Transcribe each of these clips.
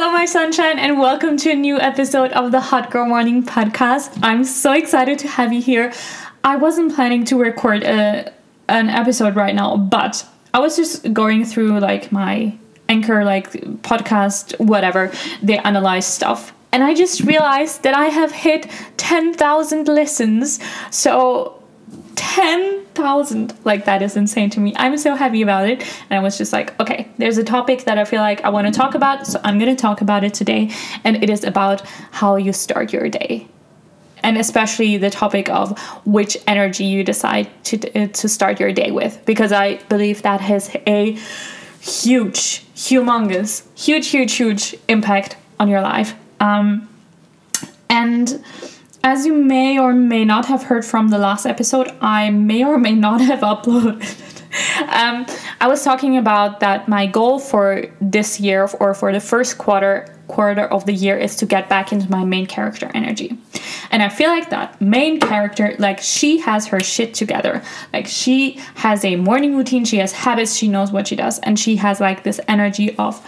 Hello, my sunshine, and welcome to a new episode of the Hot Girl Morning podcast. I'm so excited to have you here. I wasn't planning to record a, an episode right now, but I was just going through like my anchor, like podcast, whatever, they analyze stuff. And I just realized that I have hit 10,000 listens. So 10,000. Like, that is insane to me. I'm so happy about it. And I was just like, okay, there's a topic that I feel like I want to talk about. So I'm going to talk about it today. And it is about how you start your day. And especially the topic of which energy you decide to, uh, to start your day with. Because I believe that has a huge, humongous, huge, huge, huge impact on your life. Um, and as you may or may not have heard from the last episode, I may or may not have uploaded. um, I was talking about that my goal for this year or for the first quarter quarter of the year is to get back into my main character energy. And I feel like that main character, like she has her shit together. Like she has a morning routine, she has habits, she knows what she does, and she has like this energy of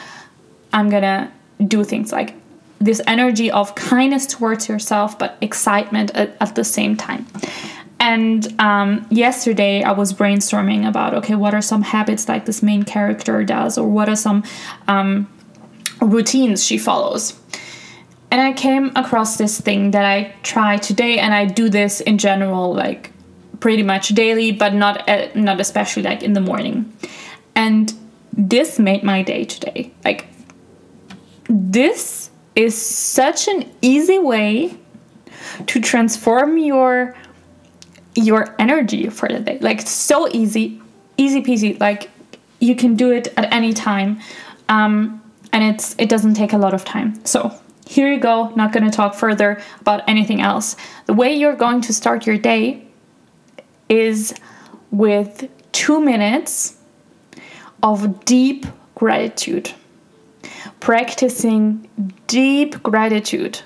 I'm gonna do things like this energy of kindness towards yourself, but excitement at, at the same time. And um, yesterday I was brainstorming about okay, what are some habits like this main character does, or what are some um, routines she follows. And I came across this thing that I try today, and I do this in general, like pretty much daily, but not uh, not especially like in the morning. And this made my day today. Like this is such an easy way to transform your your energy for the day. Like so easy, easy peasy. Like you can do it at any time, um, and it's it doesn't take a lot of time. So here you go. Not going to talk further about anything else. The way you're going to start your day is with two minutes of deep gratitude practicing deep gratitude.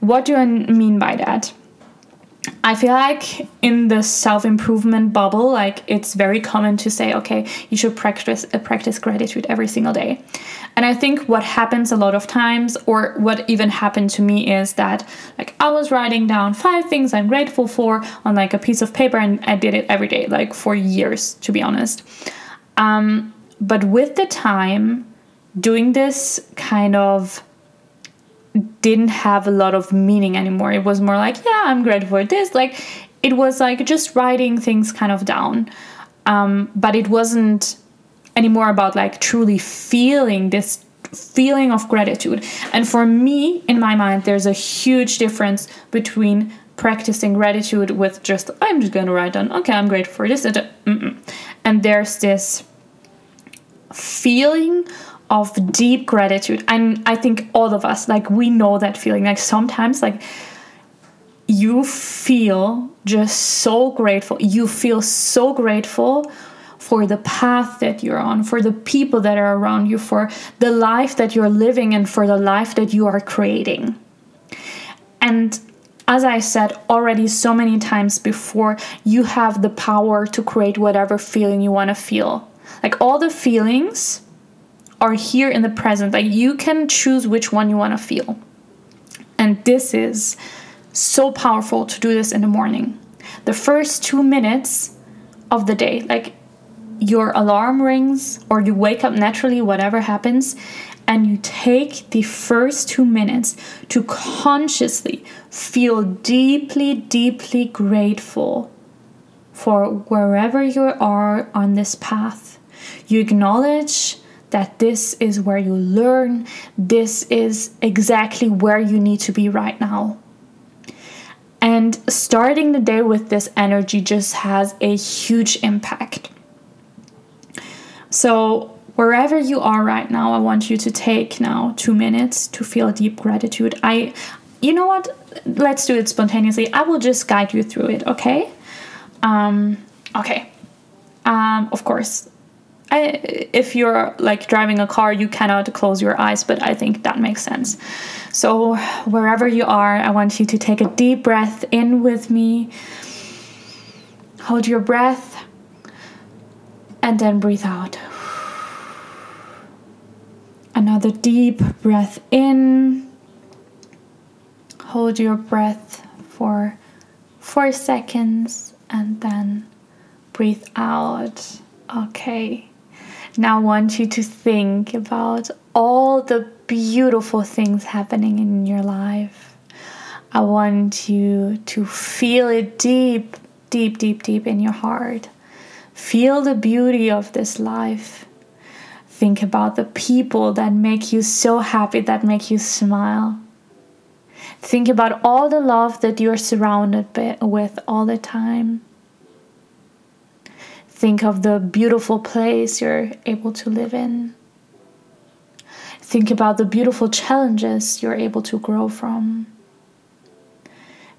What do I mean by that? I feel like in the self-improvement bubble, like it's very common to say, okay, you should practice uh, practice gratitude every single day. And I think what happens a lot of times, or what even happened to me, is that like I was writing down five things I'm grateful for on like a piece of paper, and I did it every day, like for years, to be honest. Um, but with the time, doing this kind of didn't have a lot of meaning anymore. It was more like, yeah, I'm grateful for this. Like, it was like just writing things kind of down. Um, but it wasn't anymore about like truly feeling this feeling of gratitude. And for me, in my mind, there's a huge difference between practicing gratitude with just, I'm just gonna write down, okay, I'm grateful for this. And there's this feeling of deep gratitude. And i think all of us like we know that feeling. Like sometimes like you feel just so grateful. You feel so grateful for the path that you're on for the people that are around you for the life that you're living and for the life that you are creating. And as I said already so many times before, you have the power to create whatever feeling you want to feel. Like all the feelings are here in the present. Like you can choose which one you want to feel. And this is so powerful to do this in the morning. The first two minutes of the day, like your alarm rings or you wake up naturally, whatever happens, and you take the first two minutes to consciously feel deeply, deeply grateful for wherever you are on this path. You acknowledge that this is where you learn, this is exactly where you need to be right now. And starting the day with this energy just has a huge impact. So, wherever you are right now, I want you to take now two minutes to feel deep gratitude. I, you know what? Let's do it spontaneously. I will just guide you through it, okay? Um, okay. Um, of course, I, if you're like driving a car, you cannot close your eyes, but I think that makes sense. So, wherever you are, I want you to take a deep breath in with me. Hold your breath and then breathe out. Another deep breath in. Hold your breath for four seconds and then breathe out. Okay. Now I want you to think about all the beautiful things happening in your life. I want you to feel it deep, deep, deep, deep in your heart. Feel the beauty of this life. Think about the people that make you so happy, that make you smile. Think about all the love that you're surrounded with all the time. Think of the beautiful place you're able to live in. Think about the beautiful challenges you're able to grow from.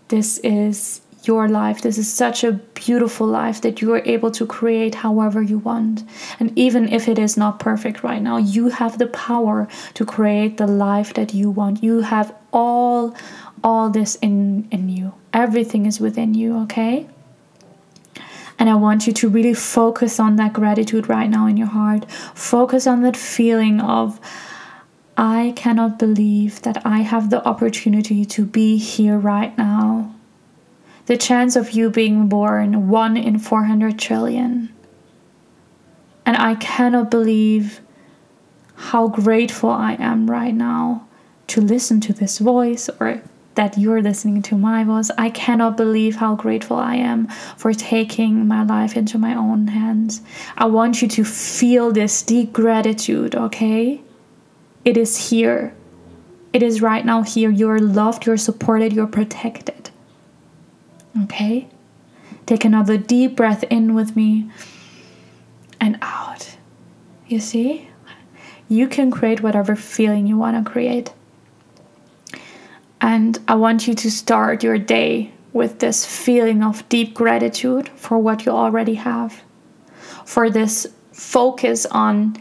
This is your life. This is such a beautiful life that you are able to create however you want. And even if it is not perfect right now, you have the power to create the life that you want. You have all all this in in you. Everything is within you, okay? And I want you to really focus on that gratitude right now in your heart. Focus on that feeling of, I cannot believe that I have the opportunity to be here right now. The chance of you being born, one in 400 trillion. And I cannot believe how grateful I am right now to listen to this voice or that you're listening to my voice. I cannot believe how grateful I am for taking my life into my own hands. I want you to feel this deep gratitude, okay? It is here. It is right now here. You're loved, you're supported, you're protected. Okay? Take another deep breath in with me and out. You see? You can create whatever feeling you want to create. And I want you to start your day with this feeling of deep gratitude for what you already have, for this focus on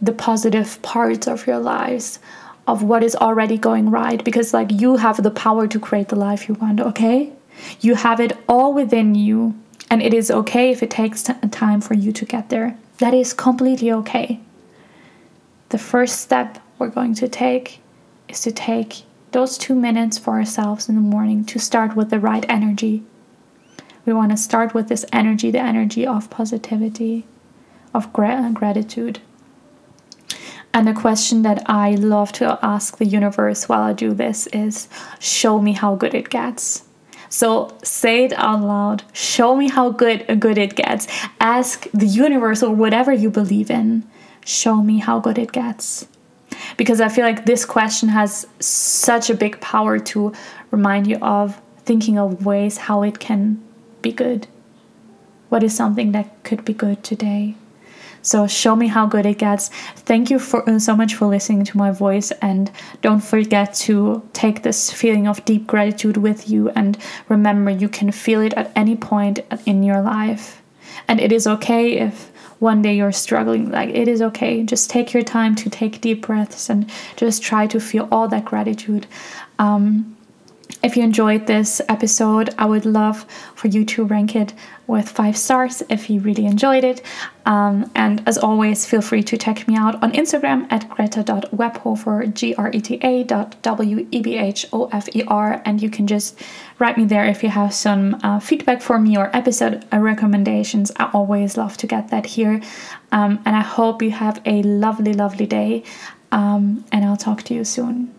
the positive parts of your lives, of what is already going right, because, like, you have the power to create the life you want, okay? You have it all within you, and it is okay if it takes time for you to get there. That is completely okay. The first step we're going to take is to take those two minutes for ourselves in the morning to start with the right energy. We want to start with this energy, the energy of positivity, of uh, gratitude. And the question that I love to ask the universe while I do this is show me how good it gets. So say it out loud. Show me how good uh, good it gets. Ask the universe or whatever you believe in. Show me how good it gets because I feel like this question has such a big power to remind you of thinking of ways how it can be good. What is something that could be good today? So show me how good it gets. Thank you for uh, so much for listening to my voice and don't forget to take this feeling of deep gratitude with you and remember you can feel it at any point in your life. And it is okay if one day you're struggling, like it is okay. Just take your time to take deep breaths and just try to feel all that gratitude. Um, if you enjoyed this episode, I would love for you to rank it with five stars if you really enjoyed it. Um, and as always, feel free to check me out on Instagram at greta.webhofer, G R E T A dot W E B H O F E R. And you can just write me there if you have some uh, feedback for me or episode recommendations. I always love to get that here. Um, and I hope you have a lovely, lovely day. Um, and I'll talk to you soon.